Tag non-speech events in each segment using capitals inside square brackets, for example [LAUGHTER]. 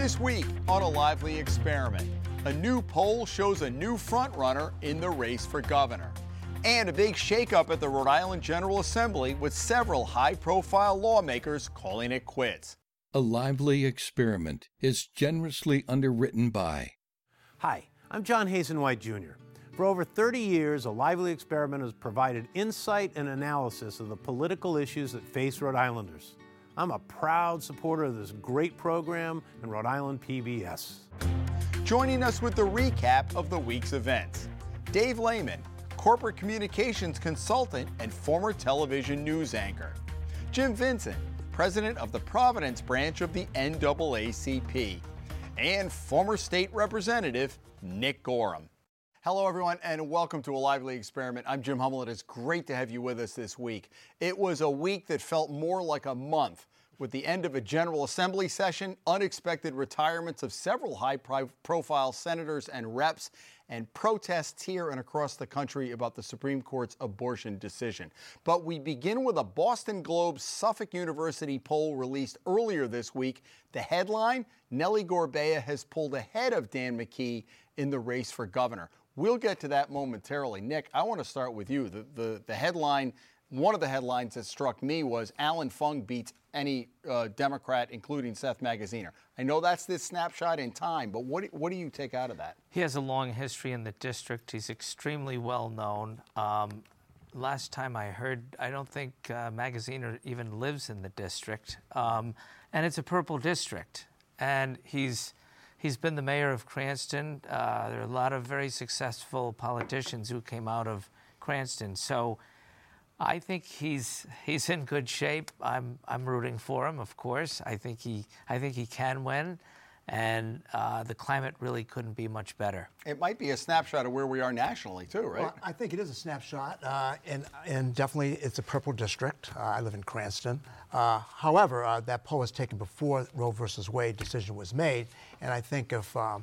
This week on a lively experiment, a new poll shows a new frontrunner in the race for governor. And a big shakeup at the Rhode Island General Assembly with several high profile lawmakers calling it quits. A lively experiment is generously underwritten by. Hi, I'm John Hazen White Jr. For over 30 years, A Lively Experiment has provided insight and analysis of the political issues that face Rhode Islanders. I'm a proud supporter of this great program in Rhode Island PBS. Joining us with the recap of the week's events, Dave Layman, corporate communications consultant and former television news anchor, Jim Vincent, president of the Providence branch of the NAACP, and former state representative Nick Gorham. Hello, everyone, and welcome to a lively experiment. I'm Jim Hummel. It is great to have you with us this week. It was a week that felt more like a month with the end of a General Assembly session, unexpected retirements of several high profile senators and reps, and protests here and across the country about the Supreme Court's abortion decision. But we begin with a Boston Globe Suffolk University poll released earlier this week. The headline Nellie Gorbea has pulled ahead of Dan McKee in the race for governor. We'll get to that momentarily. Nick, I want to start with you. The, the, the headline, one of the headlines that struck me was Allan Fung beats any uh, Democrat, including Seth Magaziner. I know that's this snapshot in time, but what, what do you take out of that? He has a long history in the district. He's extremely well known. Um, last time I heard, I don't think uh, Magaziner even lives in the district. Um, and it's a purple district. And he's He's been the mayor of Cranston. Uh, there are a lot of very successful politicians who came out of Cranston. So I think he's he's in good shape. I'm I'm rooting for him, of course. I think he I think he can win and uh, the climate really couldn't be much better. It might be a snapshot of where we are nationally, too, right? Well, I think it is a snapshot, uh, and, and definitely it's a purple district. Uh, I live in Cranston. Uh, however, uh, that poll was taken before Roe versus Wade decision was made, and I think if um,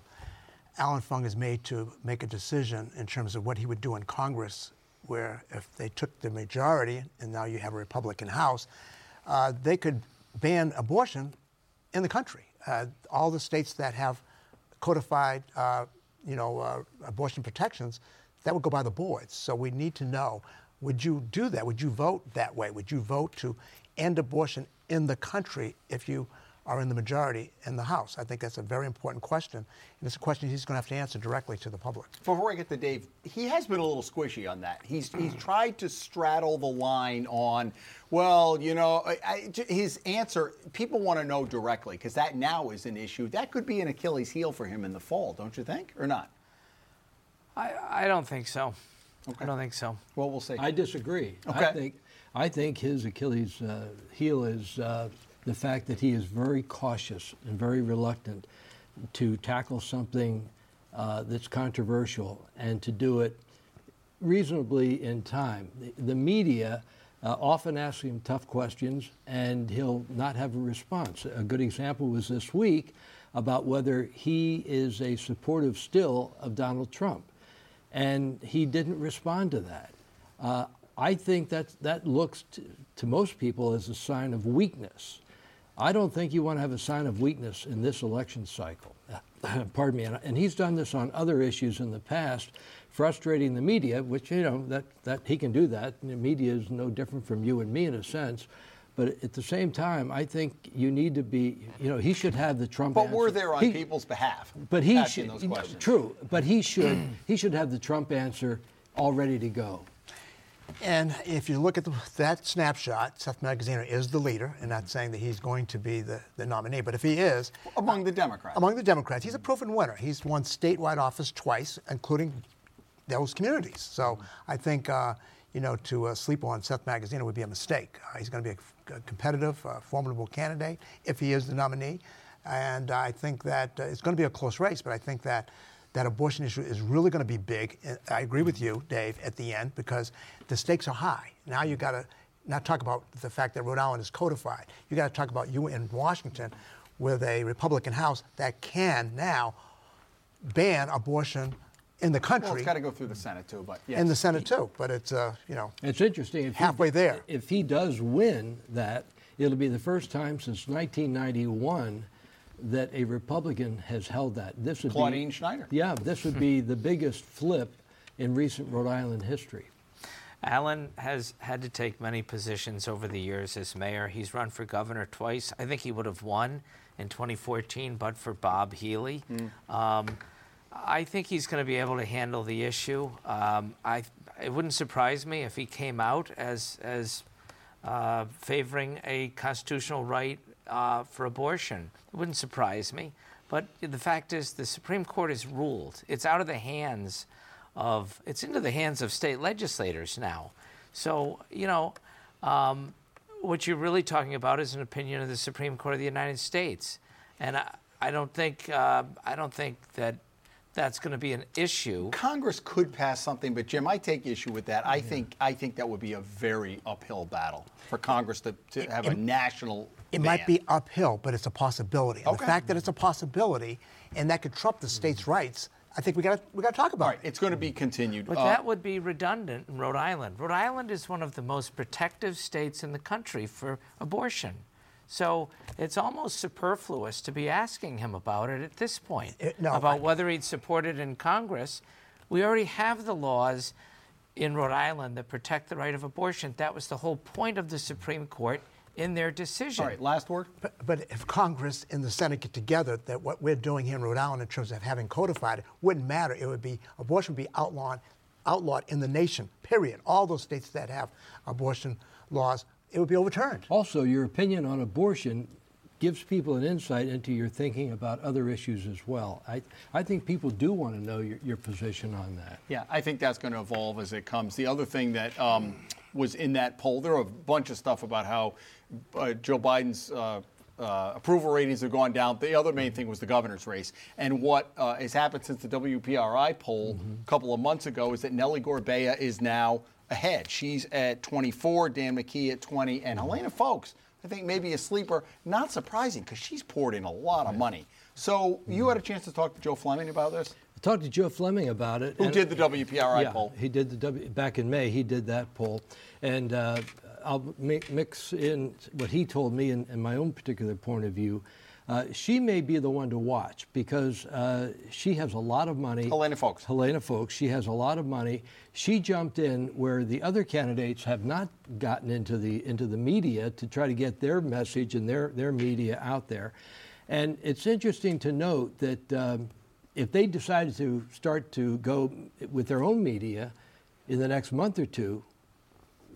Allan Fung is made to make a decision in terms of what he would do in Congress, where if they took the majority, and now you have a Republican House, uh, they could ban abortion in the country all the states that have codified, uh, you know, uh, abortion protections, that would go by the boards. So we need to know: Would you do that? Would you vote that way? Would you vote to end abortion in the country if you are in the majority in the House? I think that's a very important question, and it's a question he's going to have to answer directly to the public. Before I get to Dave, he has been a little squishy on that. He's he's tried to straddle the line on, well, you know, I, I, his answer. People want to know directly because that now is an issue. That could be an Achilles heel for him in the fall, don't you think, or not? I I don't think so. Okay. I don't think so. Well, we'll see. I disagree. Okay. I think I think his Achilles uh, heel is. Uh, the fact that he is very cautious and very reluctant to tackle something uh, that's controversial and to do it reasonably in time. The, the media uh, often asks him tough questions and he'll not have a response. A good example was this week about whether he is a supportive still of Donald Trump. And he didn't respond to that. Uh, I think that that looks to, to most people as a sign of weakness. I don't think you want to have a sign of weakness in this election cycle. [CLEARS THROAT] Pardon me. And, and he's done this on other issues in the past, frustrating the media, which, you know, that, that he can do that. The media is no different from you and me in a sense. But at the same time, I think you need to be, you know, he should have the Trump. But answer. we're there on he, people's behalf. But he should. True. But he should. he should have the Trump answer all ready to go. And if you look at the, that snapshot, Seth Magaziner is the leader, and not saying that he's going to be the, the nominee, but if he is. Among uh, the Democrats. Among the Democrats. He's a proven winner. He's won statewide office twice, including those communities. So I think, uh, you know, to uh, sleep on Seth Magaziner would be a mistake. Uh, he's going to be a, a competitive, uh, formidable candidate if he is the nominee. And I think that uh, it's going to be a close race, but I think that that abortion issue is really going to be big. I agree with you, Dave, at the end because the stakes are high. Now you got to not talk about the fact that Rhode Island is codified. You got to talk about you in Washington with a Republican House that can now ban abortion in the country. Well, it's got to go through the Senate too, but yes. In the Senate too, but it's uh, you know. It's interesting. If halfway he, there. If he does win that, it'll be the first time since 1991 that a Republican has held that. This would Claudine be, Schneider. Yeah, this would be the biggest flip in recent Rhode Island history. Allan has had to take many positions over the years as mayor. He's run for governor twice. I think he would have won in 2014, but for Bob Healey. Mm. Um, I think he's going to be able to handle the issue. Um, I, it wouldn't surprise me if he came out as, as uh, favoring a constitutional right uh, for abortion. It wouldn't surprise me. But the fact is, the Supreme Court has ruled. It's out of the hands of, it's into the hands of state legislators now. So, you know, um, what you're really talking about is an opinion of the Supreme Court of the United States. And I, I don't think, uh, I don't think that that's going to be an issue. Congress could pass something, but Jim, I take issue with that. I think I think that would be a very uphill battle for Congress to, to have a national. It ban. might be uphill, but it's a possibility. Okay. The fact that it's a possibility and that could trump the states' rights. I think we got we got to talk about. it. it's going to be continued. But uh, that would be redundant in Rhode Island. Rhode Island is one of the most protective states in the country for abortion. So it's almost superfluous to be asking him about it at this point, it, no, about I, whether he'd support it in Congress. We already have the laws in Rhode Island that protect the right of abortion. That was the whole point of the Supreme Court in their decision. All right, last word. But, but, if Congress and the Senate get together, that what we're doing here in Rhode Island in terms of having codified it wouldn't matter. It would be abortion would be outlawed, outlawed in the nation. Period. All those states that have abortion laws it would be overturned. Also, your opinion on abortion gives people an insight into your thinking about other issues as well. I, I think people do want to know your, your position on that. Yeah, I think that's going to evolve as it comes. The other thing that um, was in that poll, there are a bunch of stuff about how uh, Joe Biden's uh, uh, approval ratings have gone down. The other main thing was the governor's race. And what uh, has happened since the WPRI poll mm-hmm. a couple of months ago is that Nellie Gorbea is now ahead. She's at 24, Dan McKee at 20, and Helena Foulkes, I think maybe a sleeper. Not surprising because she's poured in a lot of money. So you had a chance to talk to Joe Fleming about this? I talked to Joe Fleming about it. Who did the WPRI yeah, poll? He did the W back in May. He did that poll, and uh, I'll mix in what he told me and, and my own particular point of view. Uh, she may be the one to watch because uh, she has a lot of money. Helena Foulkes. Helena Foulkes. She has a lot of money. She jumped in where the other candidates have not gotten into the into the media to try to get their message and their their media out there. And it's interesting to note that um, if they decided to start to go with their own media in the next month or two,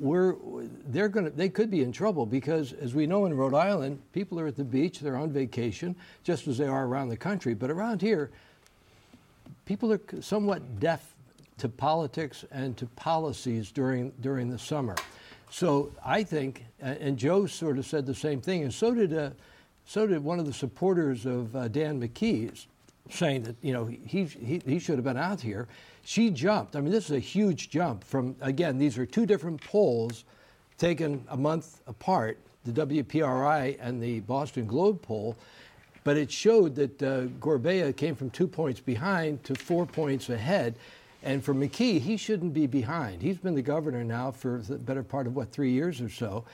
we're they're to they could be in trouble because as we know in Rhode Island, people are at the beach, they're on vacation, just as they are around the country. But around here, people are somewhat deaf to politics and to policies during during the summer. So I think, and Joe sort of said the same thing, and so did uh, so did one of the supporters of uh, Dan McKee's, saying that you know he, he he should have been out here. She jumped. I mean, this is a huge jump from, again, these are two different polls taken a month apart, the WPRI and the Boston Globe poll. But it showed that uh, Gorbea came from two points behind to four points ahead. And for McKee, he shouldn't be behind. He's been the governor now for the better part of, what, three years or so.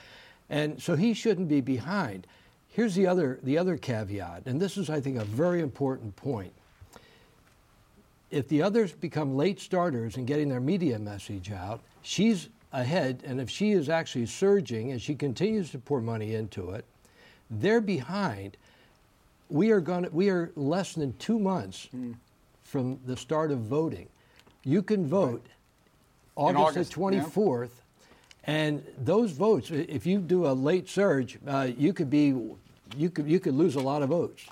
And so he shouldn't be behind. Here's the other, the other caveat, and this is, I think, a very important point if the others become late starters in getting their media message out, she's ahead. And if she is actually surging and she continues to pour money into it, they're behind. We are going. We are less than two months mm. from the start of voting. You can vote right. August, August, the 24th. Yeah. And those votes, if you do a late surge, uh, you could be, you could you could lose a lot of votes.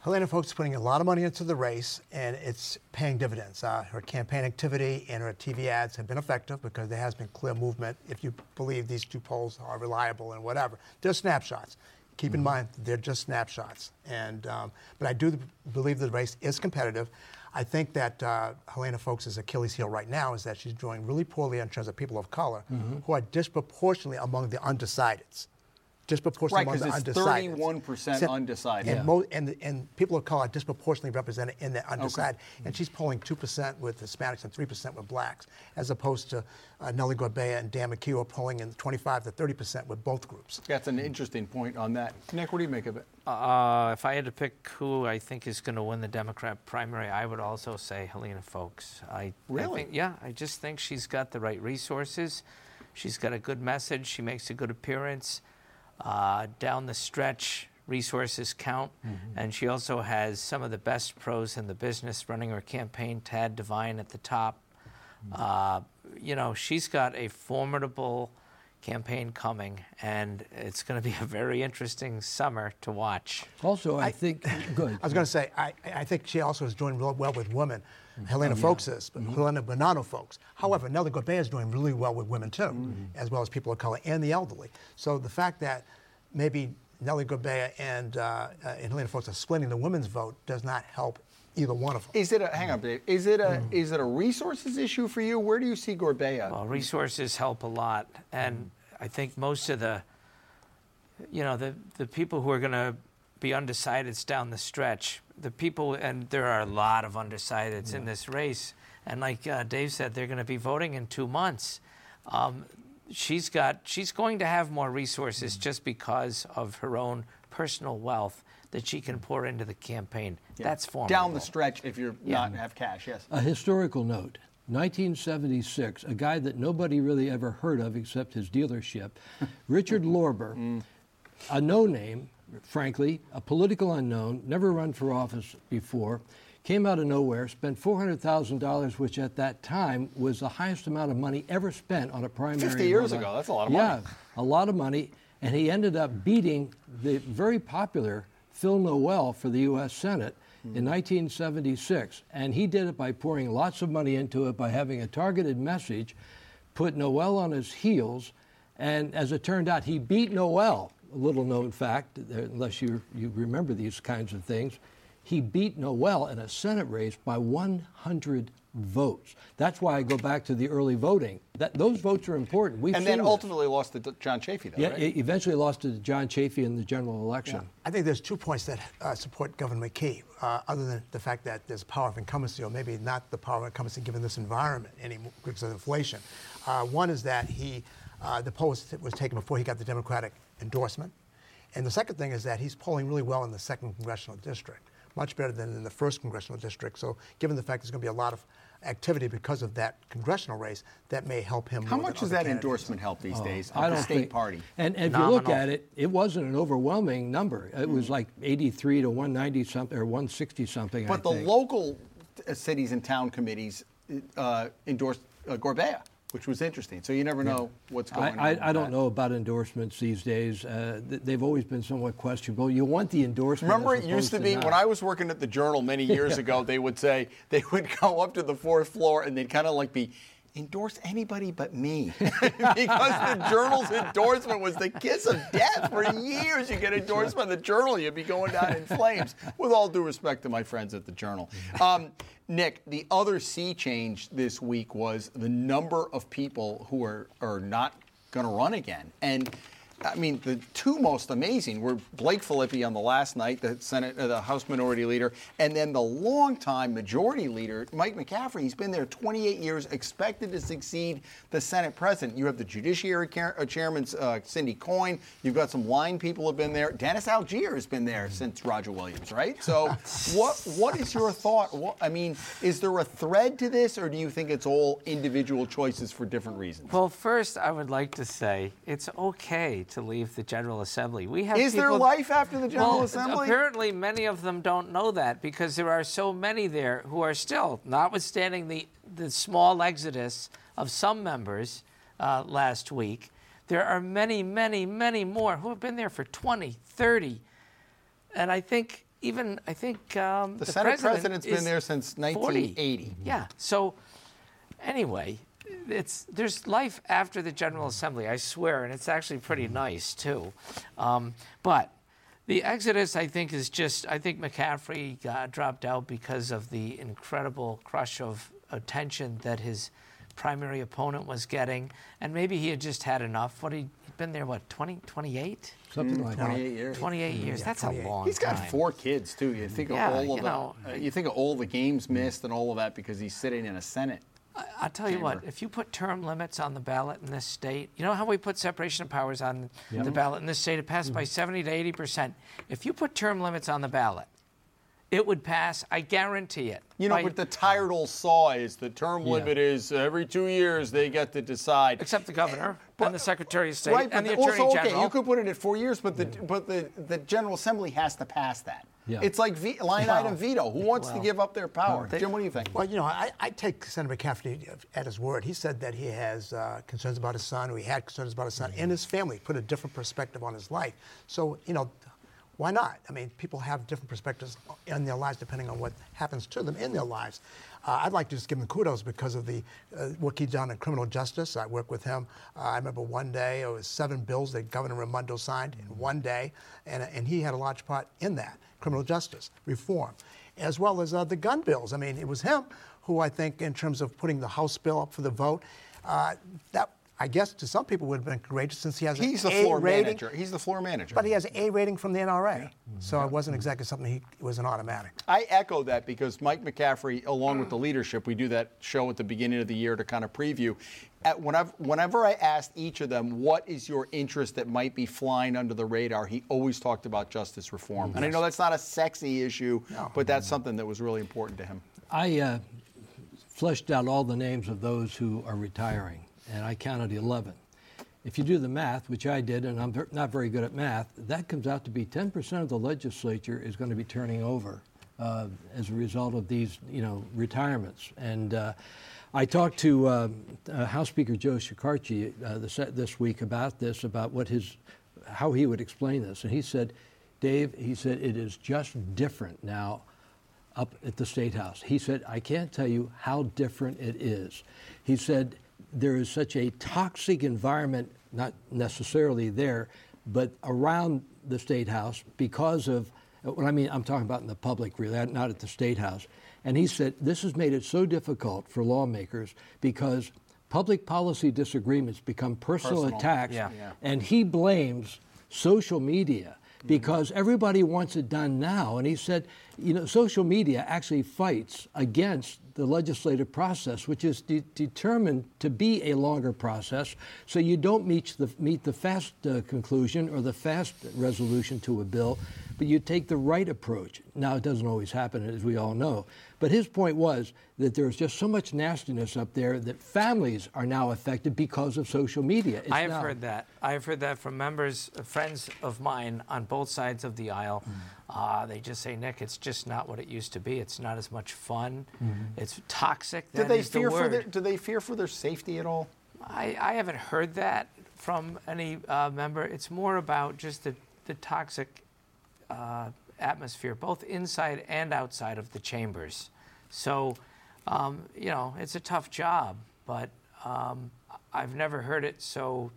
Helena Foulkes is putting a lot of money into the race, and it's paying dividends. Uh, her campaign activity and her TV ads have been effective because there has been clear movement. If you believe these two polls are reliable and whatever, they're snapshots. Keep mm-hmm. in mind, they're just snapshots. And um, but I do believe the race is competitive. I think that uh, Helena Foulkes' Achilles heel right now is that she's doing really poorly in terms of people of color mm-hmm. who are disproportionately among the undecideds. Disproportionately Right, 'cause among the it's 31% undecided. And, Yeah. mo- and, and people of color are disproportionately represented in the undecided. And she's polling 2% with Hispanics and 3% with blacks, as opposed to uh, Nellie Gorbea and Dan McKee are polling in 25 to 30% with both groups. That's an interesting point on that. Nick, what do you make of it? Uh, if I had to pick who I think is going to win the Democrat primary, I would also say Helena Foulkes. I, I Really? think, yeah, I just think she's got the right resources. She's got a good message. She makes a good appearance. Uh, down the stretch, resources count. And she also has some of the best pros in the business running her campaign, Tad Devine at the top. Uh, you know, she's got a formidable campaign coming, and it's going to be a very interesting summer to watch. Also, I, think, good. [LAUGHS] I was going to say, I, I think she also is doing real well with women. Mm-hmm. Helena Oh, Foulkes is, but Helena Buonanno Foulkes. However, Nellie Gorbea is doing really well with women too, Mm-hmm. as well as people of color and the elderly. So the fact that maybe Nellie Gorbea and, uh, uh, and Helena Foulkes are splitting the women's vote does not help either one of them. Is it a hang on, Dave? Is it a Mm. is it a resources issue for you? Where do you see Gorbea? Well, resources help a lot, and I think most of the, you know, the the people who are going to be undecideds down the stretch, the people, and there are a lot of undecideds in this race, and like uh, Dave said, they're going to be voting in two months. Um, she's got she's going to have more resources just because of her own personal wealth that she can pour into the campaign. That's formidable. Down the stretch, if you're not have cash, yes. A historical note 1976, a guy that nobody really ever heard of except his dealership, [LAUGHS] Richard Lorber, a no name, frankly, a political unknown, never run for office before, came out of nowhere, spent $400,000, which at that time was the highest amount of money ever spent on a primary. 50 years ago, that's a lot of yeah, money. Yeah, a lot of money. And he ended up beating the very popular Phil Noel for the U.S. Senate hmm. in 1976. And he did it by pouring lots of money into it, by having a targeted message, put Noel on his heels. And as it turned out, he beat Noel. A little known fact, uh, unless you, you remember these kinds of things. He beat Noel in a Senate race by 100 votes. That's why I go back to the early voting. That, those votes are important. We've And then seen this. ultimately lost to John Chafee, though, Yeah, right? eventually lost to John Chafee in the general election. I think there's two points that uh, support Governor McKee, uh, other than the fact that there's power of incumbency, or maybe not the power of incumbency given this environment anymore because of inflation. Uh, one is that he, uh, the poll was, was taken before he got the Democratic endorsement. And the second thing is that he's polling really well in the second congressional district, much better than in the first congressional district. So, given the fact there's going to be a lot of activity because of that congressional race, that may help him. How more much does that candidates. endorsement help these days? Oh, I of the don't state think, party. And, and if you look at it, it wasn't an overwhelming number. It was like 83 to 190 something or 160 something. I But the think. local uh, cities and town committees uh, endorsed uh, Gorbea, which was interesting. So you never know what's I, going on. I, I don't that. know about endorsements these days. Uh, th- they've always been somewhat questionable. You want the endorsement. Remember, it used to be when I was working at the Journal many [LAUGHS] years ago. They would say they would go up to the fourth floor and they'd kind of like be endorse anybody but me [LAUGHS] because the Journal's endorsement was the kiss of death for years. You get endorsed by the Journal, you'd be going down in flames. With all due respect to my friends at the Journal, um, Nick, the other sea change this week was the number of people who are are not going to run again and. I mean, the two most amazing were Blake Filippi on the last night, the Senate, uh, the House Minority Leader, and then the longtime Majority Leader, Mike McCaffrey. He's been there 28 years, expected to succeed the Senate President. You have the Judiciary Car- uh, Chairman uh, Cindy Coyne. You've got some line people have been there. Dennis Algiere has been there since Roger Williams, right? So, [LAUGHS] what what is your thought? What, I mean, is there a thread to this, or do you think it's all individual choices for different reasons? Well, first, I would like to say it's okay to leave the General Assembly. We have Is there life after the General well, Assembly? Apparently, many of them don't know that because there are so many there who are still, notwithstanding the, the small exodus of some members uh, last week, there are many, many, many more who have been there for 20, 30. And I think even, I think um, The the Senate president president's been there since 40. 1980. Yeah. So anyway, it's there's life after the General Assembly, I swear, and it's actually pretty nice too. Um, but the exodus, I think, is just I think McCaffrey uh, dropped out because of the incredible crush of attention that his primary opponent was getting, and maybe he had just had enough. What he'd been there, what, 20, 28? Something like that. 28 years. 28 years. That's a 28. long He's got time. four kids too. You think Yeah, of all you of know, the, uh, you think of all the games missed and all of that because he's sitting in a Senate. I'll tell you what, if you put term limits on the ballot in this state, you know how we put separation of powers on the ballot in this state? It passed by mm-hmm. 70 to 80%. If you put term limits on the ballot, it would pass, I guarantee it. You know, by- but the tired old saw is the term Yeah. limit is every two years they get to decide. except the governor and the secretary of state right, and the but attorney also, okay, you could put it at four years, but the but the, the General Assembly has to pass that. Yeah. It's like ve- line item veto. Who wants to give up their power? Jim, what do you think? Well, you know, I, I take Senator McCaffrey at his word. He said that he has uh, concerns about his son, or he had concerns about his son and his family, put a different perspective on his life. So, you know, why not? I mean, people have different perspectives in their lives depending on what happens to them in their lives. Uh, I'd like to just give him kudos because of the uh, work he's done in criminal justice. I work with him. Uh, I remember one day it was seven bills that Governor Raimondo signed in one day, and, and he had a large part in that criminal justice reform, as well as uh, the gun bills. I mean, it was him who I think, in terms of putting the House bill up for the vote, uh, that I guess to some people would have been courageous since he has He's an the A floor rating. manager. He's the floor manager. But he has A rating from the NRA, so it wasn't exactly something he it was an automatic. I echo that because Mike McCaffrey, along with the leadership, we do that show at the beginning of the year to kind of preview. At whenever, whenever I asked each of them, what is your interest that might be flying under the radar, he always talked about justice reform. And I know that's not a sexy issue, No. but that's something that was really important to him. I uh, fleshed out all the names of those who are retiring, and I counted 11. If you do the math, which I did, and I'm not very good at math, that comes out to be 10% of the legislature is going to be turning over uh, as a result of these, you know, retirements. And uh, I talked to uh, uh, House Speaker Joe Shekarchi uh, this, this week about this, about what his, how he would explain this, and he said, Dave, he said it is just different now up at the State House. He said, I can't tell you how different it is. He said, there is such a toxic environment, not necessarily there, but around the State House because of, what I mean, I'm talking about in the public, really, not at the State House. And he said, this has made it so difficult for lawmakers because public policy disagreements become personal, Personal, attacks. yeah. Yeah. And he blames social media because everybody wants it done now. And he said, you know, social media actually fights against the legislative process, which is de- determined to be a longer process. So you don't meet the, meet the fast uh, conclusion or the fast resolution to a bill, but you take the right approach. Now, it doesn't always happen, as we all know. But his point was that there's just so much nastiness up there that families are now affected because of social media. It's I have now- heard that. I have heard that from members, friends of mine on both sides of the aisle. Mm. Uh, they just say, Nick, it's just not what it used to be. It's not as much fun. Mm-hmm. It's toxic. Do they is the fear for their Do they fear for their safety at all? I, I haven't heard that from any uh, member. It's more about just the, the toxic uh, atmosphere, both inside and outside of the chambers. So, um, you know, it's a tough job, but um, I've never heard it so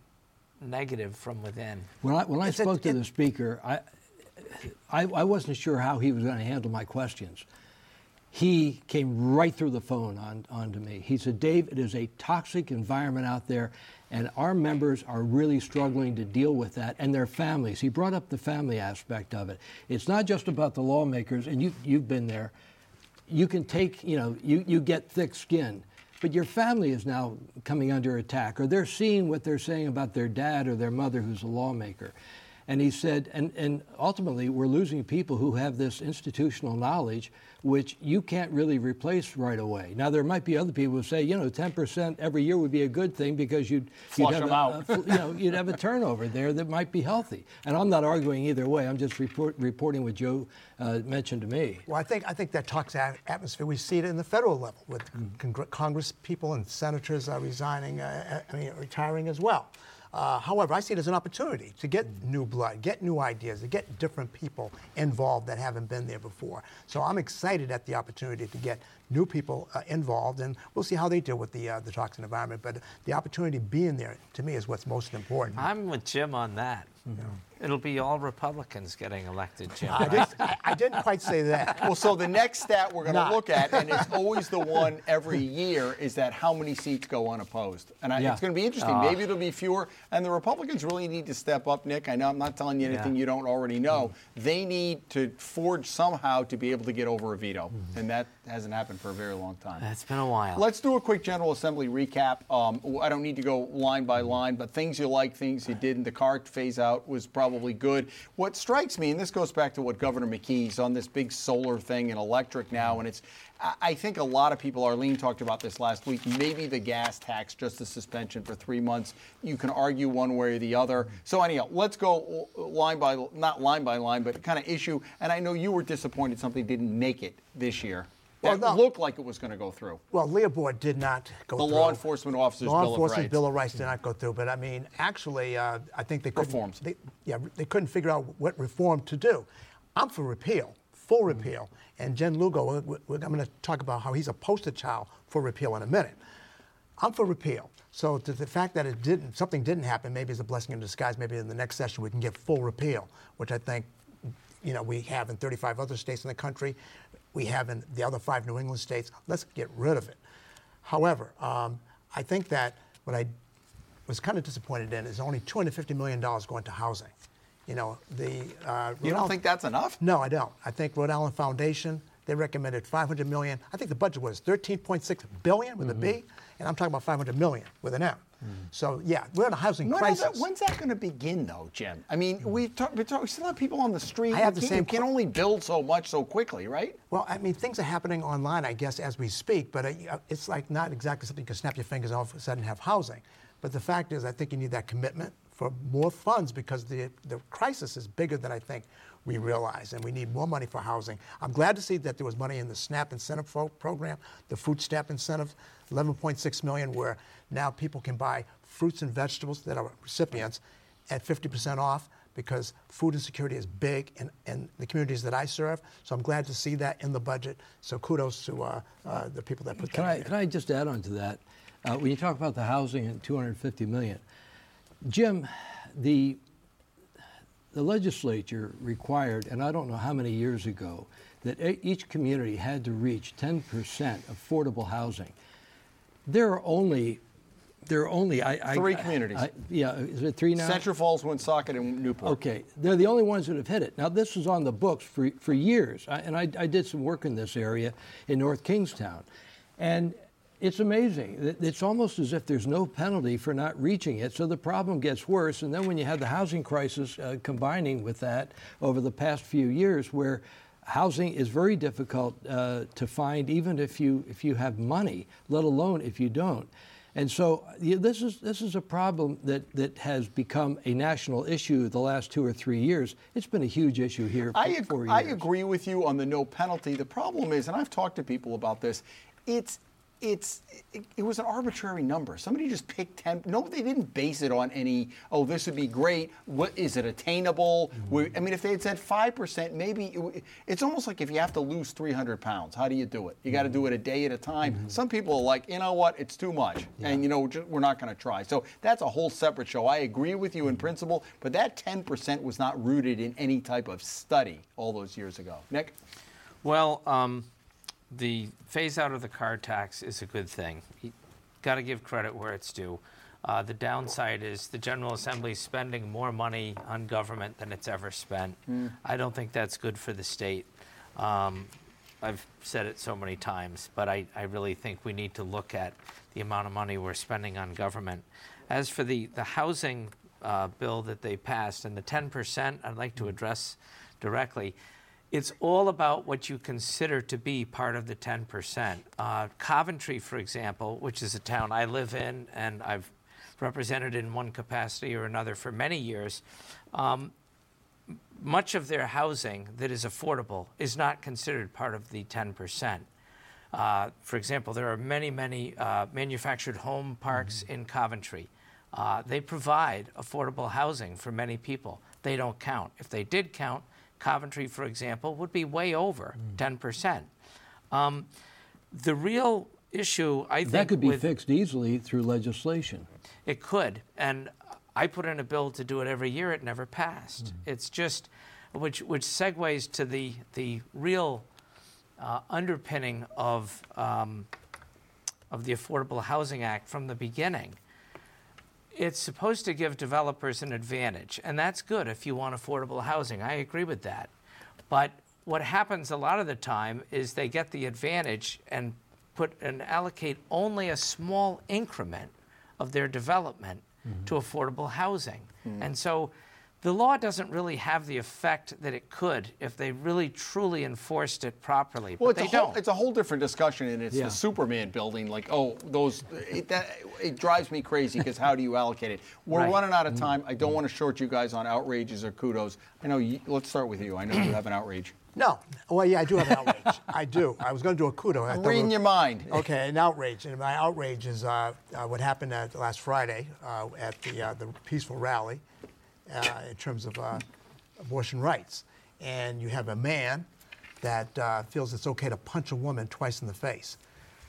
negative from within. When I, when I It's a- spoke to it- the speaker, I, I, I wasn't sure how he was going to handle my questions. He came right through the phone on, on to me. He said, Dave, it is a toxic environment out there, and our members are really struggling to deal with that, and their families. He brought up the family aspect of it. It's not just about the lawmakers, and you, you've been there. You can take, you know, you, you get thick skin, but your family is now coming under attack, or they're seeing what they're saying about their dad or their mother who's a lawmaker. And he said, and, and ultimately, we're losing people who have this institutional knowledge, which you can't really replace right away. Now, there might be other people who say, you know, 10% every year would be a good thing because you'd, you'd Flush have them a, out. a- you know, you'd have a turnover there that might be healthy. And I'm not arguing either way. I'm just report, reporting what Joe uh, mentioned to me. Well, I think I think that toxic atmosphere we see it in the federal level with congr- Congress people and senators are resigning, uh, I mean, retiring as well. Uh, however, I see it as an opportunity to get new blood, get new ideas, to get different people involved that haven't been there before. So I'm excited at the opportunity to get new people uh, involved, and we'll see how they deal with the uh, the toxic environment. But the opportunity being there, to me, is what's most important. I'm with Jim on that. It'll be all Republicans getting elected, Jim. I, didn't, I, I didn't quite say that. Well, so the next stat we're going to look at, and it's always the one every year, is that how many seats go unopposed. And I, Yeah. it's going to be interesting. Ah. Maybe it'll be fewer. And the Republicans really need to step up, Nick. I know I'm not telling you anything Yeah. you don't already know. They need to forge somehow to be able to get over a veto. Mm-hmm. And that hasn't happened for a very long time. It's been a while. Let's do a quick General Assembly recap. Um, I don't need to go line by line, but things you like, things you didn't. The car phase out was probably good. What strikes me, and this goes back to what Governor McKee's on this big solar thing and electric now, and it's. I- think a lot of people, Arlene talked about this last week, maybe the gas tax, just a suspension for three months. You can argue one way or the other. So, anyhow, let's go line by, not line by line, but kind of issue. And I know you were disappointed something didn't make it this year. Well, That no. looked like it was going to go through. Well, LEOBOR did not go The through. The law enforcement officers' law Bill of enforcement Rights. Bill of Rights did not go through, but I mean, actually, uh, I think they couldn't. Reforms. They, yeah, they couldn't figure out what reform to do. I'm for repeal, full Mm-hmm. repeal. And Jen Lugo, I'm going to talk about how he's a poster child for repeal in a minute. I'm for repeal. So the fact that it didn't, something didn't happen, maybe it's a blessing in disguise. Maybe in the next session we can get full repeal, which I think, you know, we have in 35 other states in the country. We have in the other five New England states. Let's get rid of it. However, um, I think that what I was kind of disappointed in is only $250 million going to housing. You know, the uh, You don't Island- think that's enough? no, I don't. I think Rhode Island Foundation they recommended 500 million. I think the budget was 13.6 billion with a B, and I'm talking about 500 million with an M. Mm. So yeah, we're in a housing No, no, crisis. that, when's that going to begin, though, Jim? I mean, hmm. we've talked, we talk, we still have people on the street. I have You the can't- same You can only build so much so quickly, right? Well, I mean, things are happening online, I guess, as we speak, but uh, uh it's like not exactly something you can snap your fingers and all of a sudden have housing. But the fact is, I think you need that commitment for more funds because the, the crisis is bigger than I think we realize, and we need more money for housing. I'm glad to see that there was money in the SNAP incentive program, the food stamp incentive, 11.6 million, where now people can buy fruits and vegetables that are recipients at 50% off because food insecurity is big in, in the communities that I serve. So I'm glad to see that in the budget. So kudos to uh, uh, the people that put Can that I, in can. I just add on to that? Uh, when you talk about the housing and 250 million, Jim, the the legislature required, and I don't know how many years ago, that each community had to reach 10% affordable housing. There are only there are only I, I- Three communities. I- yeah, is it three now? Central Falls, Woonsocket, and Newport. Okay, they're the only ones that have hit it. Now, this was on the books for, for years, I, and I, I did some work in this area in North Kingstown. And it's amazing. It's almost as if there's no penalty for not reaching it, so the problem gets worse. And then when you have the housing crisis uh, combining with that over the past few years, where housing is very difficult uh, to find, even if you, if you have money, let alone if you don't. And so this is this is a problem that, that has become a national issue the last two or three years. It's been a huge issue here for I, ag-. I agree with you on the no penalty. The problem is, and I've talked to people about this, it's it's it, it was an arbitrary number. Somebody just picked 10. No, they didn't base it on any, oh, this would be great. What is it attainable? Mm-hmm. We- I mean, if they had said 5%, maybe it, it's almost like if you have to lose 300 pounds, how do you do it? You got to do it a day at a time. Mm-hmm. Some people are like, you know what, it's too much. And, you know, ju- we're not going to try. So that's a whole separate show. I agree with you in Mm-hmm. principle, but that 10% was not rooted in any type of study all those years ago. Nick? Well, um, the phase out of the car tax is a good thing. You got to give credit where it's due. Uh, the downside is the General Assembly is spending more money on government than it's ever spent. I don't think that's good for the state. Um, I've said it so many times, but I, I really think we need to look at the amount of money we're spending on government. As for the, the housing uh, bill that they passed and the 10%, I'd like to address directly. It's all about what you consider to be part of the 10%. Uh, Coventry, for example, which is a town I live in and I've represented in one capacity or another for many years, um, much of their housing that is affordable is not considered part of the 10%. Uh, for example, there are many, many uh, manufactured home parks in Coventry. Uh, they provide affordable housing for many people. They don't count. If they did count, Coventry, for example, would be way over 10%. Um, the real issue, I think, that could be with, fixed easily through legislation. it could. And I put in a bill to do it every year. It never passed. Mm-hmm. It's just, which which segues to the the real uh, underpinning of um, of the Affordable Housing Act from the beginning. It's supposed to give developers an advantage, and that's good if you want affordable housing. I agree with that. But what happens a lot of the time is they get the advantage and put and allocate only a small increment of their development mm-hmm. to affordable housing. Mm-hmm. And so the law doesn't really have the effect that it could if they really truly enforced it properly. Well, it's, a whole, it's a whole different discussion, and it's yeah. the Superman building. Like, oh, those it, that, it drives me crazy because how do you allocate it? We're right. running out of mm-hmm. time. I don't want to short you guys on outrages or kudos. I know. You, let's start with you. I know you have an outrage. [CLEARS THROAT] No. Well, yeah, I do have an outrage. [LAUGHS] I do. I was going to do a kudo. I'm reading your mind. Okay, an outrage. And my outrage is uh, uh, what happened uh, last Friday uh, at the, uh, the peaceful rally in terms of abortion rights. And you have a man that feels it's okay to punch a woman twice in the face.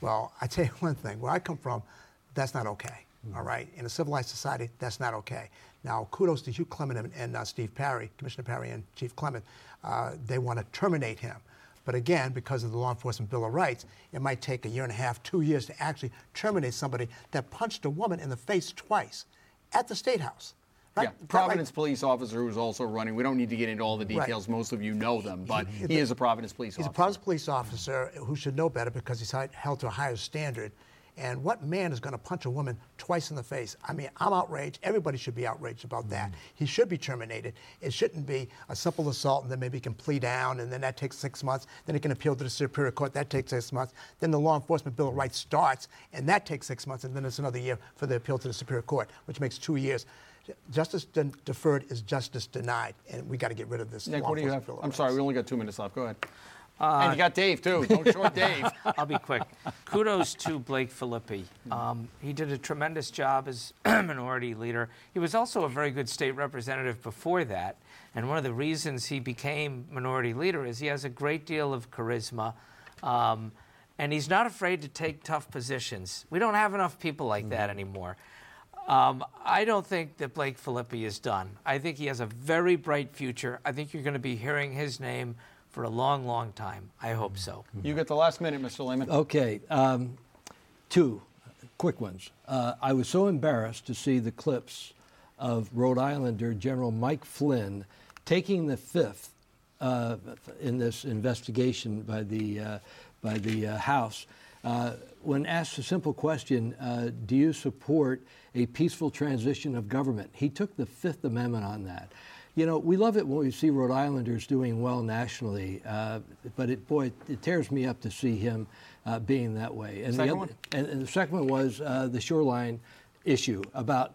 Well, I tell you [LAUGHS] one thing. Where I come from, that's not okay. Mm-hmm. All right? In a civilized society, that's not okay. Now, kudos to Hugh Clements and, and Steve Paré, Commissioner Paré and Chief Clement uh, they want to terminate him. But again, because of the Law Enforcement Bill of Rights, it might take a year and a half, two years to actually terminate somebody that punched a woman in the face twice at the State House. Right? Yeah, Providence like, police officer who's also running. We don't need to get into all the details. Right. Most of you know them, but he, he, he is a Providence police he's officer. He's a Providence police officer who should know better because he's held to a higher standard. And what man is going to punch a woman twice in the face? I mean, I'm outraged. Everybody should be outraged about that. Mm. He should be terminated. It shouldn't be a simple assault and then maybe he can plea down and then that takes six months. Then he can appeal to the Superior Court. That takes six months. Then the Law Enforcement Bill of Rights starts and that takes six months. And then it's another year for the appeal to the Superior Court, which makes two years. Justice de- deferred is justice denied, and we got to get rid of this. Nick, what do you have? I'm sorry, we only got two minutes left. Go ahead. Uh, and you got Dave, too. Don't short [LAUGHS] Dave. I'll be quick. Kudos to Blake Filippi. Um, he did a tremendous job as [CLEARS THROAT] minority leader. He was also a very good state representative before that. And one of the reasons he became minority leader is he has a great deal of charisma. Um, and he's not afraid to take tough positions. We don't have enough people like that anymore. Um, I don't think that Blake Filippi is done. I think he has a very bright future. I think you're going to be hearing his name for a long, long time. I hope so. You get the last minute, Mr. Layman. Okay. Um, two quick ones. Uh, I was so embarrassed to see the clips of Rhode Islander General Mike Flynn taking the fifth uh, in this investigation by the, uh, by the uh, House. Uh, when asked a simple question, uh, do you support a peaceful transition of government? He took the Fifth Amendment on that. You know, we love it when we see Rhode Islanders doing well nationally, uh, but it, boy, it tears me up to see him uh, being that way. And, second the other, one? And, and the second one was uh, the shoreline issue about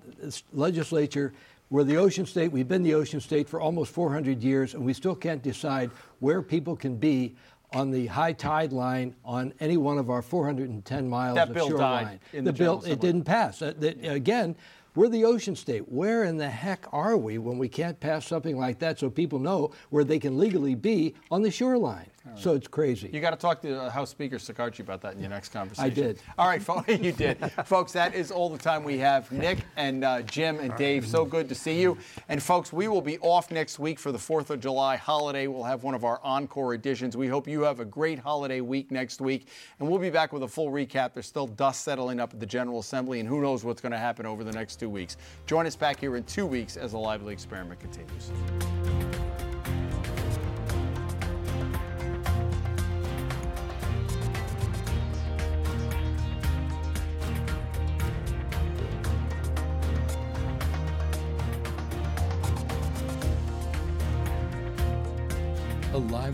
legislature. We're the ocean state. We've been the ocean state for almost 400 years, and we still can't decide where people can be on the high tide line on any one of our 410 miles that of bill shoreline. Died in the, the bill it didn't pass. Uh, that, again, we're the ocean state. Where in the heck are we when we can't pass something like that so people know where they can legally be on the shoreline? Right. So it's crazy. You got to talk to uh, House Speaker Shekarchi about that in your next conversation. I did. All right, folks, [LAUGHS] you did. folks, that is all the time we have. [LAUGHS] Nick and uh, Jim and Dave, so good to see you. And folks, we will be off next week for the 4th of July holiday. We'll have one of our encore editions. We hope you have a great holiday week next week. And we'll be back with a full recap. There's still dust settling up at the General Assembly, and who knows what's going to happen over the next two weeks. Join us back here in two weeks as the lively experiment continues.